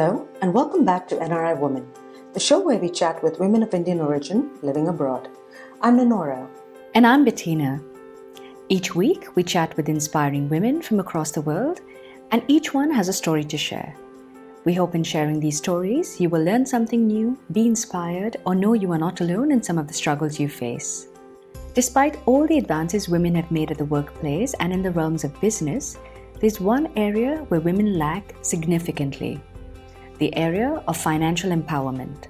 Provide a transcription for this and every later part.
Hello, and welcome back to NRI Woman, the show where we chat with women of Indian origin living abroad. I'm Lenora. And I'm Bettina. Each week, we chat with inspiring women from across the world, and each one has a story to share. We hope in sharing these stories, you will learn something new, be inspired, or know you are not alone in some of the struggles you face. Despite all the advances women have made at the workplace and in the realms of business, there's one area where women lack significantly the area of financial empowerment.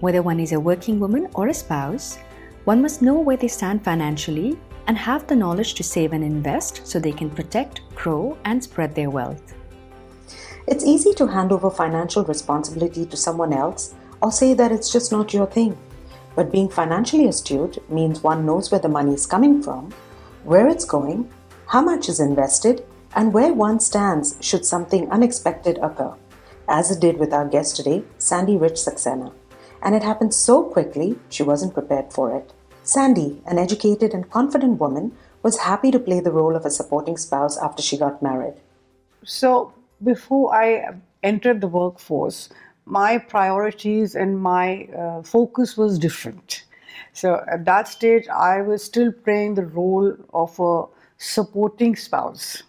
Whether one is a working woman or a spouse, one must know where they stand financially and have the knowledge to save and invest so they can protect, grow, and spread their wealth. It's easy to hand over financial responsibility to someone else or say that it's just not your thing. But being financially astute means one knows where the money is coming from, where it's going, how much is invested, and where one stands should something unexpected occur, as it did with our guest today, Sandy Rich Saxena. And it happened so quickly, she wasn't prepared for it. Sandy, an educated and confident woman, was happy to play the role of a supporting spouse after she got married. So, before I entered the workforce, my priorities and my uh, focus was different. So at that stage, I was still playing the role of a supporting spouse.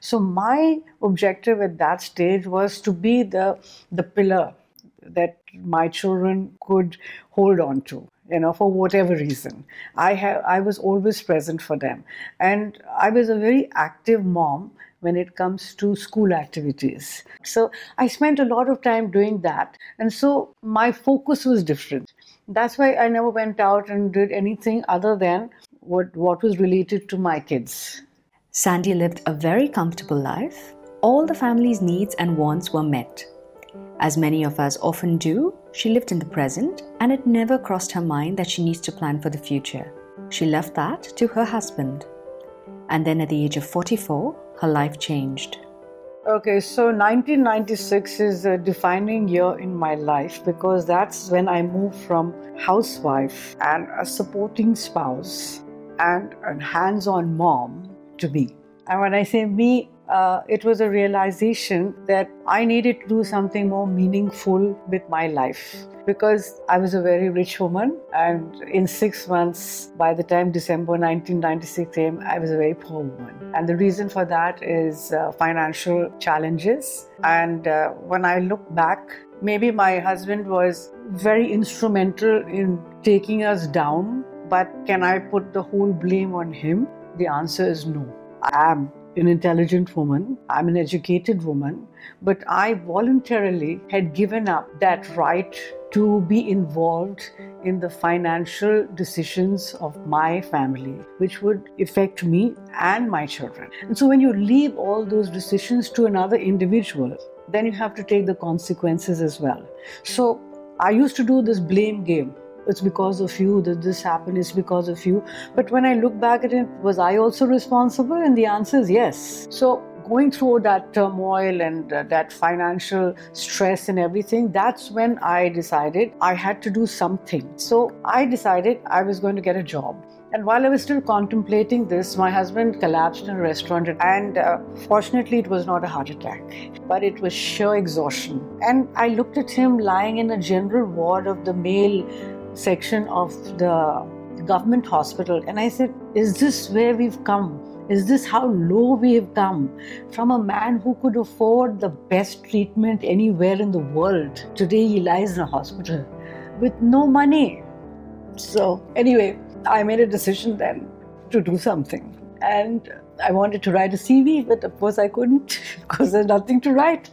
So my objective at that stage was to be the the pillar that my children could hold on to you know for whatever reason i have i was always present for them and i was a very active mom when it comes to school activities. So I spent a lot of time doing that. And so my focus was different. That's why I never went out and did anything other than what, what was related to my kids. Sandy lived a very comfortable life. All the family's needs and wants were met. As many of us often do, she lived in the present and it never crossed her mind that she needs to plan for the future. She left that to her husband. And then at the age of 44, her life changed. Okay, so 1996 is a defining year in my life because that's when I moved from housewife and a supporting spouse and a hands on mom to me. And when I say me, uh, it was a realization that I needed to do something more meaningful with my life because I was a very rich woman, and in six months, by the time December 1996 came, I was a very poor woman. And the reason for that is uh, financial challenges. And uh, when I look back, maybe my husband was very instrumental in taking us down, but can I put the whole blame on him? The answer is no. I am an intelligent woman, I'm an educated woman, but I voluntarily had given up that right to be involved in the financial decisions of my family, which would affect me and my children. And so when you leave all those decisions to another individual, then you have to take the consequences as well. So I used to do this blame game it's because of you that this happened, it's because of you. But when I look back at it, was I also responsible? And the answer is yes. So going through that turmoil and uh, that financial stress and everything, that's when I decided I had to do something. So I decided I was going to get a job. And while I was still contemplating this, my husband collapsed in a restaurant. And uh, fortunately, it was not a heart attack, but it was sheer exhaustion. And I looked at him lying in a general ward of the male section of the government hospital and I said, Is this where we've come? Is this how low we have come? From a man who could afford the best treatment anywhere in the world. Today he lies in a hospital with no money. So, anyway, I made a decision then to do something. And I wanted to write a CV, but of course I couldn't because there's nothing to write.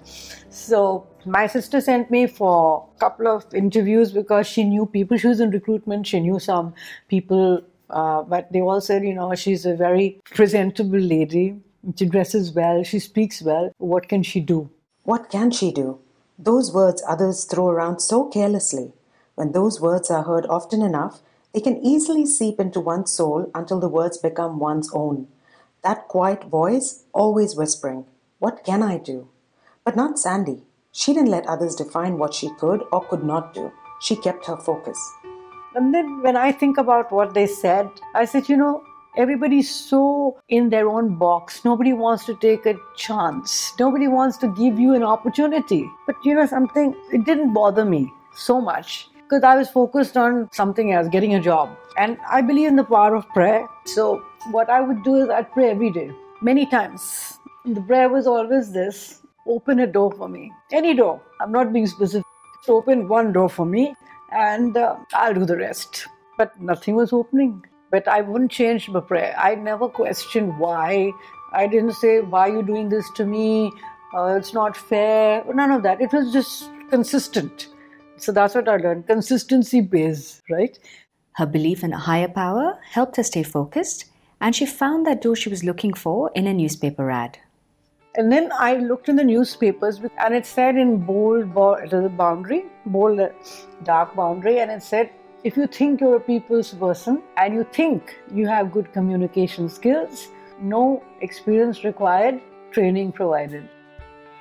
So my sister sent me for a couple of interviews because she knew people. She was in recruitment. She knew some people, uh, but they all said, you know, she's a very presentable lady. She dresses well. She speaks well. What can she do? What can she do? Those words others throw around so carelessly. When those words are heard often enough, they can easily seep into one's soul until the words become one's own. That quiet voice, always whispering, What can I do? But not Sandy. She didn't let others define what she could or could not do. She kept her focus. And then when I think about what they said, I said, you know, Everybody's so in their own box. Nobody wants to take a chance. Nobody wants to give you an opportunity. But you know something, it didn't bother me so much because I was focused on something else, getting a job. And I believe in the power of prayer. So what I would do is I'd pray every day, many times. The prayer was always this open a door for me. Any door. I'm not being specific. open one door for me and uh, I'll do the rest. But nothing was opening. But I wouldn't change my prayer. I never questioned why. I didn't say, why are you doing this to me? Uh, it's not fair. None of that. It was just consistent. So that's what I learned consistency based, right? Her belief in a higher power helped her stay focused, and she found that door she was looking for in a newspaper ad. And then I looked in the newspapers, and it said in bold boundary, bold uh, dark boundary, and it said, if you think you're a people's person and you think you have good communication skills, no experience required, training provided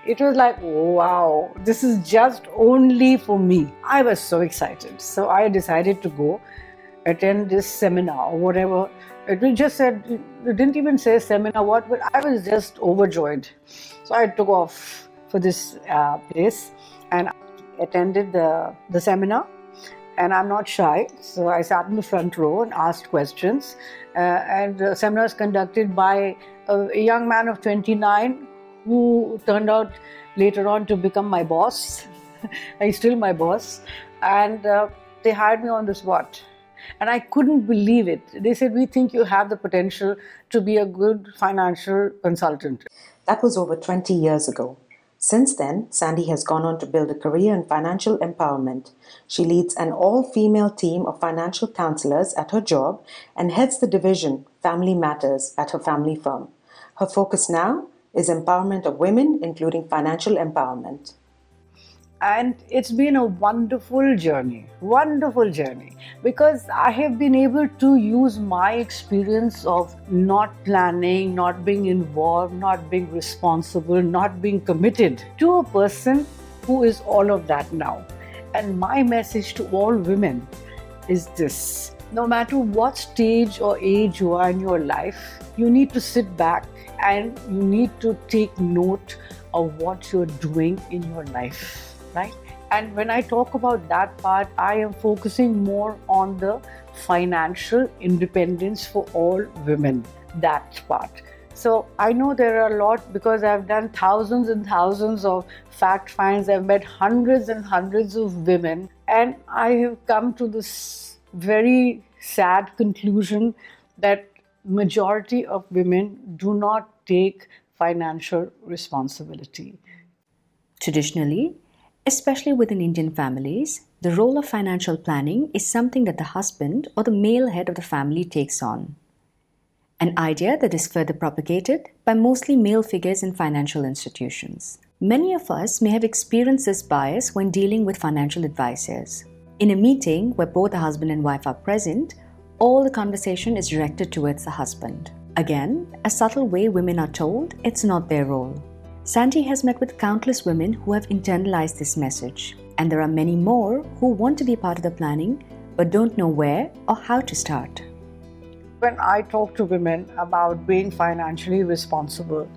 it was like, wow, this is just only for me. I was so excited. So I decided to go attend this seminar or whatever. It just said, it didn't even say seminar what, but I was just overjoyed. So I took off for this uh, place and attended the, the seminar. And I'm not shy, so I sat in the front row and asked questions. Uh, and the seminar was conducted by a, a young man of 29 who turned out later on to become my boss. He's still my boss. And uh, they hired me on the spot. And I couldn't believe it. They said, We think you have the potential to be a good financial consultant. That was over 20 years ago. Since then, Sandy has gone on to build a career in financial empowerment. She leads an all female team of financial counselors at her job and heads the division Family Matters at her family firm. Her focus now is empowerment of women, including financial empowerment. And it's been a wonderful journey, wonderful journey, because I have been able to use my experience of not planning, not being involved, not being responsible, not being committed to a person who is all of that now. And my message to all women is this. No matter what stage or age you are in your life, you need to sit back and you need to take note of what you're doing in your life, right? And when I talk about that part, I am focusing more on the financial independence for all women, that part. So I know there are a lot because I've done thousands and thousands of fact finds. I've met hundreds and hundreds of women, and I have come to this very sad conclusion that majority of women do not take financial responsibility. Traditionally, especially within Indian families, the role of financial planning is something that the husband or the male head of the family takes on. An idea that is further propagated by mostly male figures in financial institutions. Many of us may have experienced this bias when dealing with financial advisors. In a meeting where both the husband and wife are present, all the conversation is directed towards the husband. Again, a subtle way women are told it's not their role. Sandy has met with countless women who have internalized this message, and there are many more who want to be part of the planning but don't know where or how to start. When I talk to women about being financially responsible,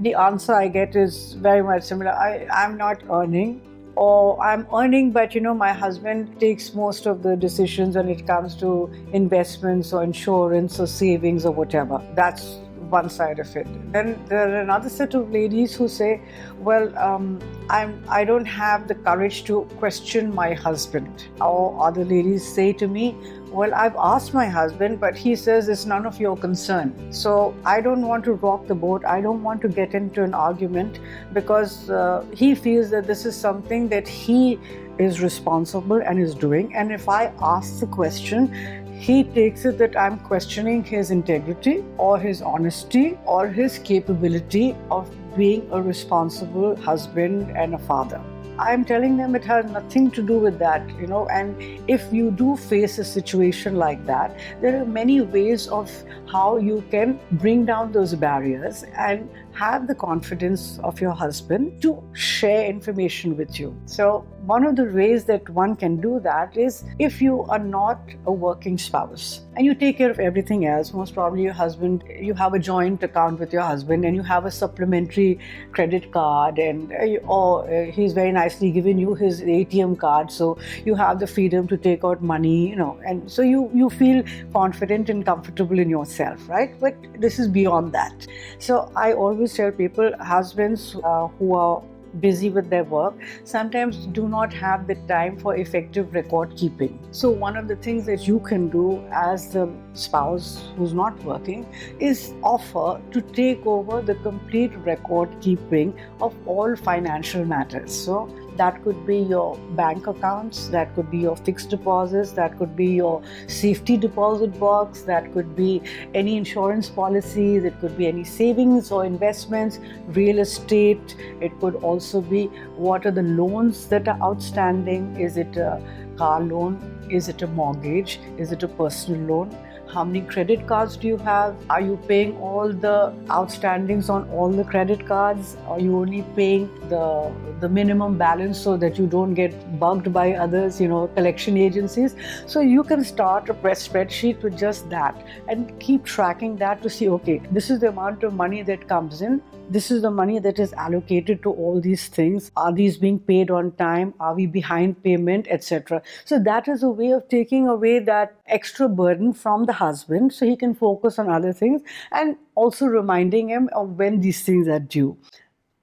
the answer I get is very much similar. I, I'm not earning, or I'm earning, but you know, my husband takes most of the decisions when it comes to investments or insurance or savings or whatever. That's one side of it. Then there are another set of ladies who say, "Well, um, I'm I don't have the courage to question my husband." Or other ladies say to me, well, I've asked my husband, but he says it's none of your concern. So I don't want to rock the boat. I don't want to get into an argument because uh, he feels that this is something that he is responsible and is doing. And if I ask the question, he takes it that I'm questioning his integrity or his honesty or his capability of being a responsible husband and a father. I'm telling them it has nothing to do with that, you know. And if you do face a situation like that, there are many ways of how you can bring down those barriers and have the confidence of your husband to share information with you. So, one of the ways that one can do that is if you are not a working spouse and you take care of everything else, most probably your husband, you have a joint account with your husband and you have a supplementary credit card, and uh, or uh, he's very nicely given you his ATM card, so you have the freedom to take out money, you know, and so you you feel confident and comfortable in yourself, right? But this is beyond that. So I always tell people, husbands uh, who are busy with their work sometimes do not have the time for effective record keeping. So, one of the things that you can do as the spouse who's not working is offer to take over the complete record keeping of all financial matters. So, that could be your bank accounts, that could be your fixed deposits, that could be your safety deposit box, that could be any insurance policies that could be any savings or investments, real estate. It could also be what are the loans that are outstanding? Is it a car loan? Is it a mortgage? Is it a personal loan? How many credit cards do you have? Are you paying all the outstandings on all the credit cards? Are you only paying the the minimum balance so that you don't get bugged by others you know collection agencies? So you can start a press spreadsheet with just that and keep tracking that to see okay this is the amount of money that comes in. This is the money that is allocated to all these things. Are these being paid on time? Are we behind payment etc so that is a way of taking away that extra burden from the husband so he can focus on other things and also reminding him of when these things are due.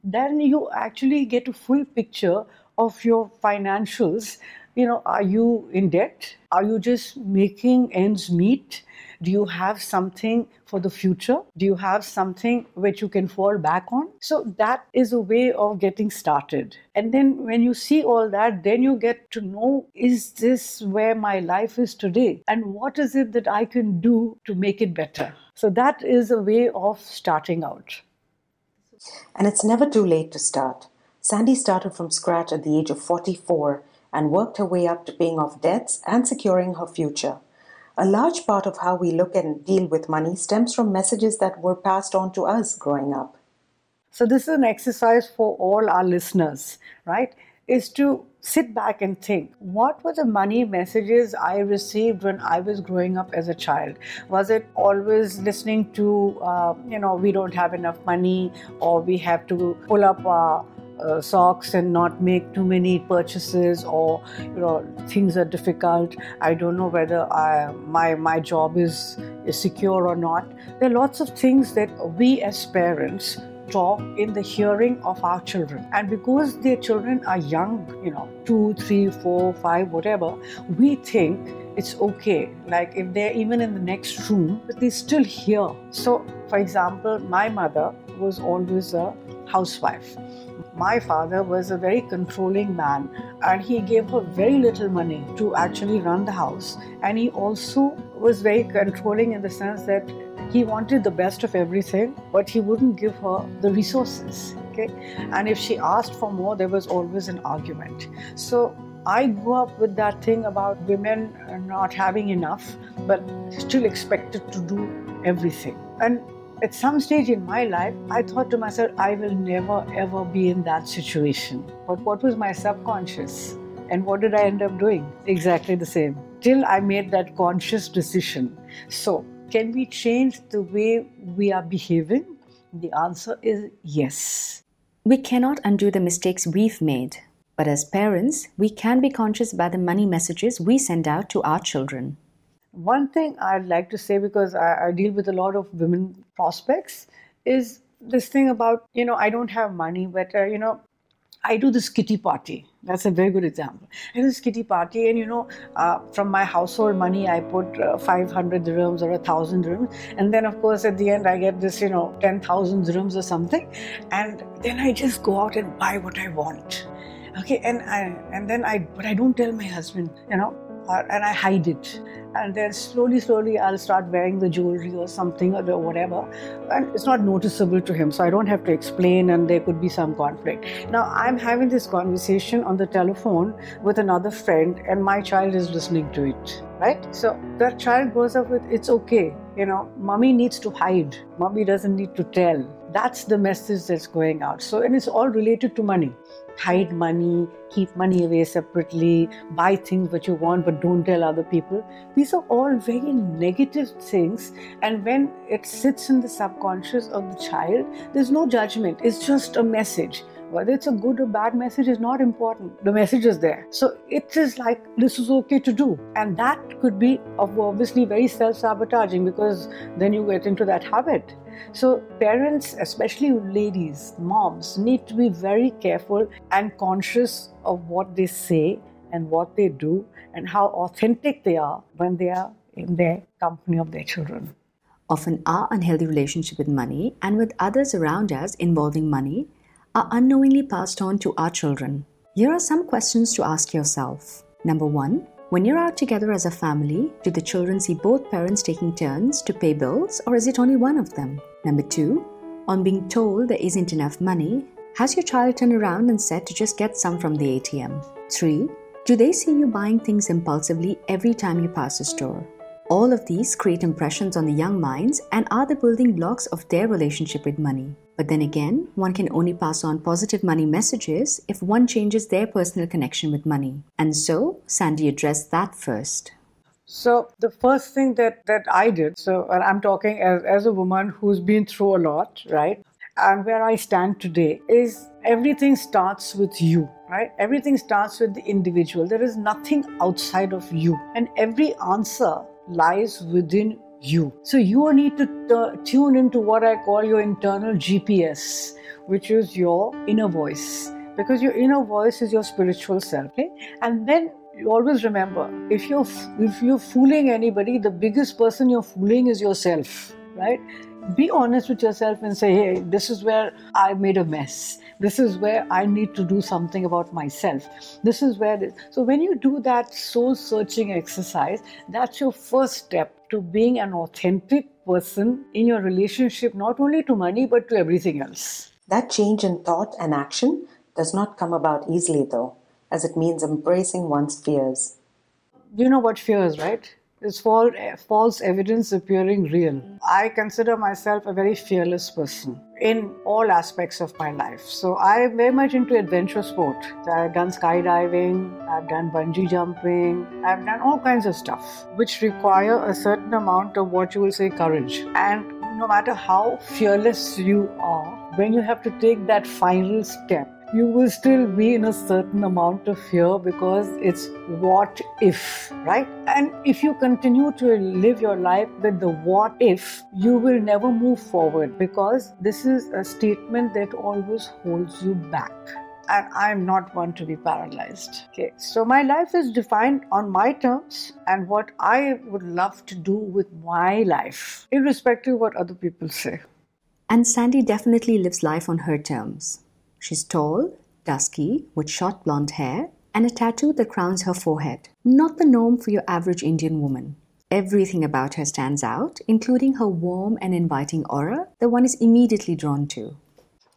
Then you actually get a full picture of your financials. You know are you in debt? Are you just making ends meet do you have something for the future? Do you have something which you can fall back on? So that is a way of getting started. And then when you see all that, then you get to know is this where my life is today? And what is it that I can do to make it better? So that is a way of starting out. And it's never too late to start. Sandy started from scratch at the age of 44 and worked her way up to paying off debts and securing her future. A large part of how we look and deal with money stems from messages that were passed on to us growing up. So, this is an exercise for all our listeners, right? Is to sit back and think what were the money messages I received when I was growing up as a child? Was it always listening to, uh, you know, we don't have enough money or we have to pull up our uh, socks and not make too many purchases or you know things are difficult. I don't know whether I, my my job is, is secure or not. There are lots of things that we as parents talk in the hearing of our children. And because their children are young you know two three four five whatever we think it's okay. Like if they're even in the next room but they still hear. So for example my mother was always a housewife my father was a very controlling man and he gave her very little money to actually run the house. And he also was very controlling in the sense that he wanted the best of everything, but he wouldn't give her the resources. Okay? And if she asked for more, there was always an argument. So I grew up with that thing about women not having enough, but still expected to do everything. And at some stage in my life, I thought to myself, I will never ever be in that situation. But what was my subconscious? And what did I end up doing? Exactly the same. Till I made that conscious decision. So, can we change the way we are behaving? The answer is yes. We cannot undo the mistakes we've made. But as parents, we can be conscious about the money messages we send out to our children. One thing I'd like to say, because I, I deal with a lot of women prospects, is this thing about, you know, I don't have money, but, uh, you know, I do this kitty party. That's a very good example. I do this kitty party, and you know, uh, from my household money, I put uh, 500 dirhams or a thousand dirhams, and then of course at the end I get this, you know, 10,000 dirhams or something, and then I just go out and buy what I want. Okay, and I and then I, but I don't tell my husband, you know, Uh, and I hide it. And then slowly, slowly, I'll start wearing the jewelry or something or whatever. And it's not noticeable to him, so I don't have to explain, and there could be some conflict. Now, I'm having this conversation on the telephone with another friend, and my child is listening to it, right? So that child grows up with it's okay you know, mommy needs to hide, mommy doesn't need to tell. That's the message that's going out. So, and it's all related to money. Hide money, keep money away separately, buy things that you want but don't tell other people. These are all very negative things. And when it sits in the subconscious of the child, there's no judgment, it's just a message. Whether it's a good or bad message is not important. The message is there. So it is like this is okay to do. And that could be obviously very self sabotaging because then you get into that habit. So, parents, especially ladies, moms, need to be very careful and conscious of what they say and what they do and how authentic they are when they are in the company of their children. Often, our unhealthy relationship with money and with others around us involving money are unknowingly passed on to our children. Here are some questions to ask yourself. Number one, when you're out together as a family, do the children see both parents taking turns to pay bills or is it only one of them? Number two, on being told there isn't enough money, has your child turned around and said to just get some from the ATM? Three, do they see you buying things impulsively every time you pass a store? All of these create impressions on the young minds and are the building blocks of their relationship with money. But then again, one can only pass on positive money messages if one changes their personal connection with money. And so, Sandy addressed that first. So the first thing that, that I did, so I'm talking as, as a woman who's been through a lot, right? And where I stand today is everything starts with you, right? Everything starts with the individual. There is nothing outside of you. And every answer lies within you. So you need to t- tune into what I call your internal GPS, which is your inner voice. Because your inner voice is your spiritual self. Okay? And then you always remember if you're if you're fooling anybody, the biggest person you're fooling is yourself, right? Be honest with yourself and say, hey, this is where I made a mess this is where I need to do something about myself. This is where. This. So when you do that soul searching exercise, that's your first step to being an authentic person in your relationship, not only to money but to everything else. That change in thought and action does not come about easily, though, as it means embracing one's fears. You know what fear is, right? It's false evidence appearing real. I consider myself a very fearless person in all aspects of my life. So I'm very much into adventure sport. I've done skydiving, I've done bungee jumping, I've done all kinds of stuff which require a certain amount of what you will say courage. And no matter how fearless you are, when you have to take that final step, you will still be in a certain amount of fear because it's what if, right? And if you continue to live your life with the what if, you will never move forward because this is a statement that always holds you back and I'm not one to be paralyzed. Okay, so my life is defined on my terms and what I would love to do with my life, irrespective of what other people say. And Sandy definitely lives life on her terms. She's tall, dusky, with short blonde hair, and a tattoo that crowns her forehead. Not the norm for your average Indian woman. Everything about her stands out, including her warm and inviting aura that one is immediately drawn to.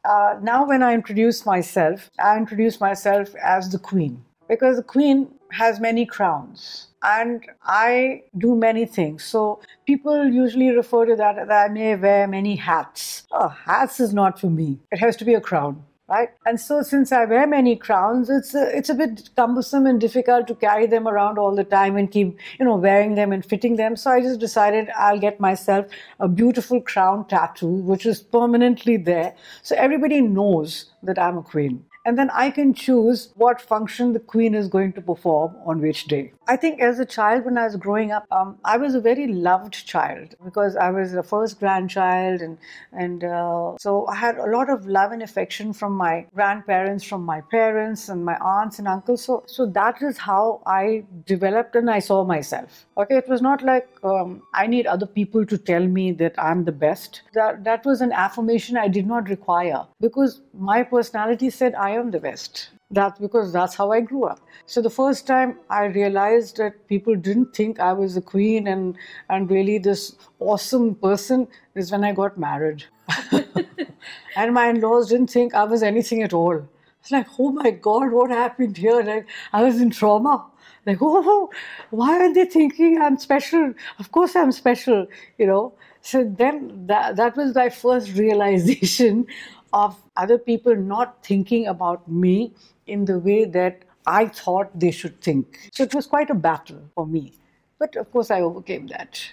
Uh, now, when I introduce myself, I introduce myself as the queen because the queen has many crowns and I do many things. So people usually refer to that that I may wear many hats. Oh, hats is not for me. It has to be a crown right? And so, since I wear many crowns, it's a, it's a bit cumbersome and difficult to carry them around all the time and keep, you know, wearing them and fitting them. So I just decided I'll get myself a beautiful crown tattoo, which is permanently there, so everybody knows that I'm a queen and then I can choose what function the queen is going to perform on which day. I think as a child, when I was growing up, um, I was a very loved child because I was the first grandchild, and and uh, so I had a lot of love and affection from my grandparents, from my parents, and my aunts and uncles. So so that is how I developed and I saw myself. Okay, it was not like um, I need other people to tell me that I'm the best. That that was an affirmation I did not require because my personality said I am the best. That's because that's how I grew up. So the first time I realized that people didn't think I was a queen and and really this awesome person is when I got married. and my in-laws didn't think I was anything at all. It's like, oh my God, what happened here? Like, I was in trauma. Like, oh, why are they thinking I'm special? Of course I'm special, you know. So then that, that was my first realization of other people not thinking about me in the way that I thought they should think. So it was quite a battle for me. But of course, I overcame that.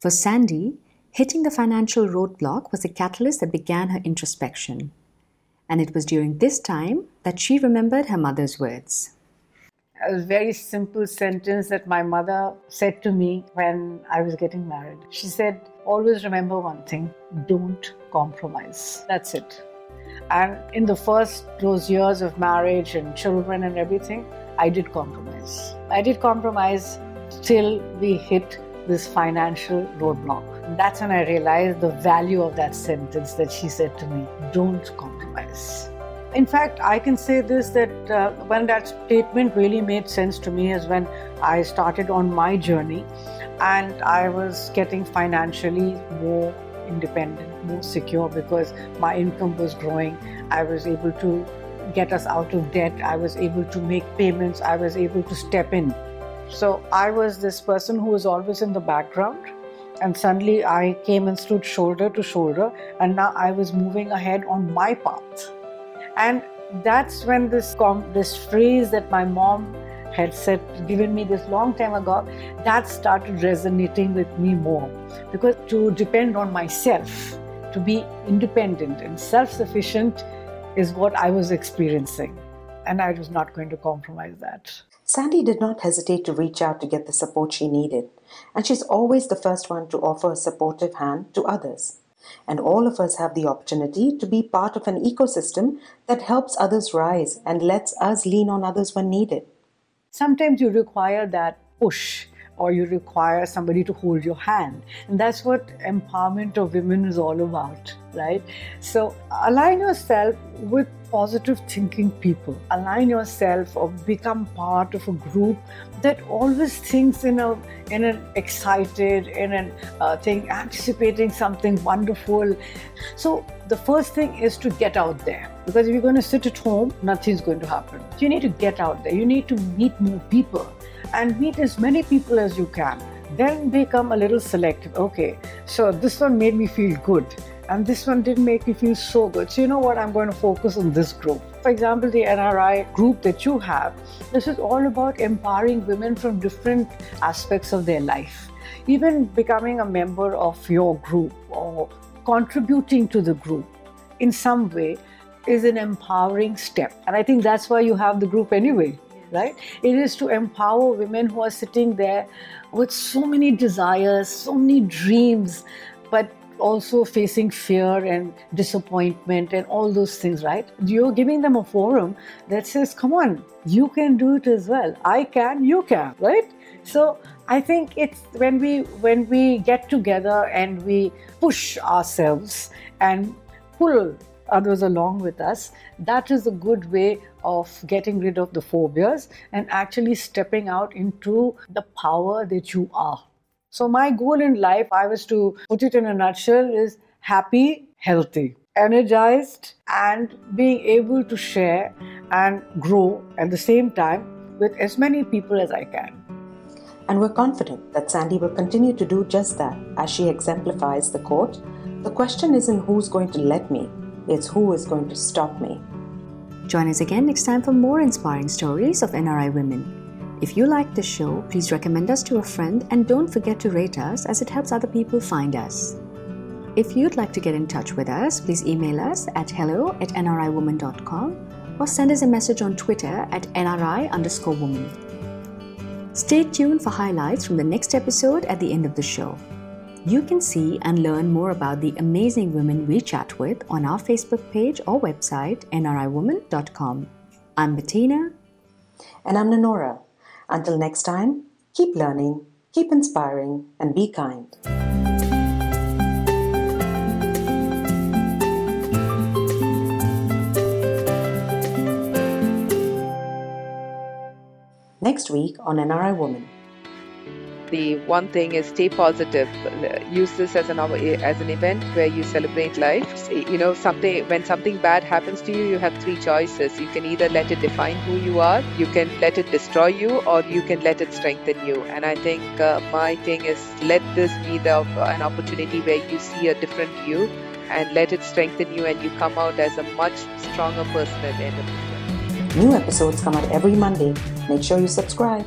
For Sandy, hitting the financial roadblock was a catalyst that began her introspection. And it was during this time that she remembered her mother's words. A very simple sentence that my mother said to me when I was getting married. She said, Always remember one thing don't compromise. That's it. And in the first those years of marriage and children and everything, I did compromise. I did compromise till we hit this financial roadblock. And that's when I realized the value of that sentence that she said to me don't compromise. In fact, I can say this that uh, when that statement really made sense to me is when I started on my journey and I was getting financially more independent, more secure because my income was growing. I was able to get us out of debt. I was able to make payments. I was able to step in. So I was this person who was always in the background. And suddenly I came and stood shoulder to shoulder, and now I was moving ahead on my path. And that's when this com- this phrase that my mom had said, given me this long time ago, that started resonating with me more. Because to depend on myself, to be independent and self sufficient is what I was experiencing. And I was not going to compromise that. Sandy did not hesitate to reach out to get the support she needed, and she's always the first one to offer a supportive hand to others. And all of us have the opportunity to be part of an ecosystem that helps others rise and lets us lean on others when needed. Sometimes you require that push or you require somebody to hold your hand. And that's what empowerment of women is all about, right? So align yourself with positive thinking people. Align yourself or become part of a group that always thinks in a in an excited, in an uh, thing, anticipating something wonderful. So the first thing is to get out there. Because if you're going to sit at home, nothing's going to happen. You need to get out there. You need to meet more people and meet as many people as you can. Then become a little selective. Okay, so this one made me feel good, and this one didn't make me feel so good. So, you know what? I'm going to focus on this group. For example, the NRI group that you have, this is all about empowering women from different aspects of their life. Even becoming a member of your group or contributing to the group in some way is an empowering step. And I think that's why you have the group anyway right? It is to empower women who are sitting there with so many desires, so many dreams, but also facing fear and disappointment and all those things, right? You're giving them a forum that says, come on, you can do it as well. I can, you can, right? So I think it's when we when we get together and we push ourselves and pull others along with us, that is a good way of getting rid of the phobias and actually stepping out into the power that you are. So, my goal in life, I was to put it in a nutshell, is happy, healthy, energized, and being able to share and grow at the same time with as many people as I can. And we're confident that Sandy will continue to do just that as she exemplifies the quote The question isn't who's going to let me, it's who is going to stop me. Join us again next time for more inspiring stories of NRI women. If you like this show, please recommend us to a friend and don't forget to rate us as it helps other people find us. If you'd like to get in touch with us, please email us at hello at nriwoman.com or send us a message on Twitter at nri underscore woman. Stay tuned for highlights from the next episode at the end of the show. You can see and learn more about the amazing women we chat with on our Facebook page or website, nriwoman.com. I'm Bettina. And I'm Nanora. Until next time, keep learning, keep inspiring, and be kind. Next week on NRI Woman. The one thing is stay positive. Use this as an as an event where you celebrate life. You know, something when something bad happens to you, you have three choices. You can either let it define who you are, you can let it destroy you, or you can let it strengthen you. And I think uh, my thing is let this be the an opportunity where you see a different you and let it strengthen you, and you come out as a much stronger person at the end of the day. New episodes come out every Monday. Make sure you subscribe.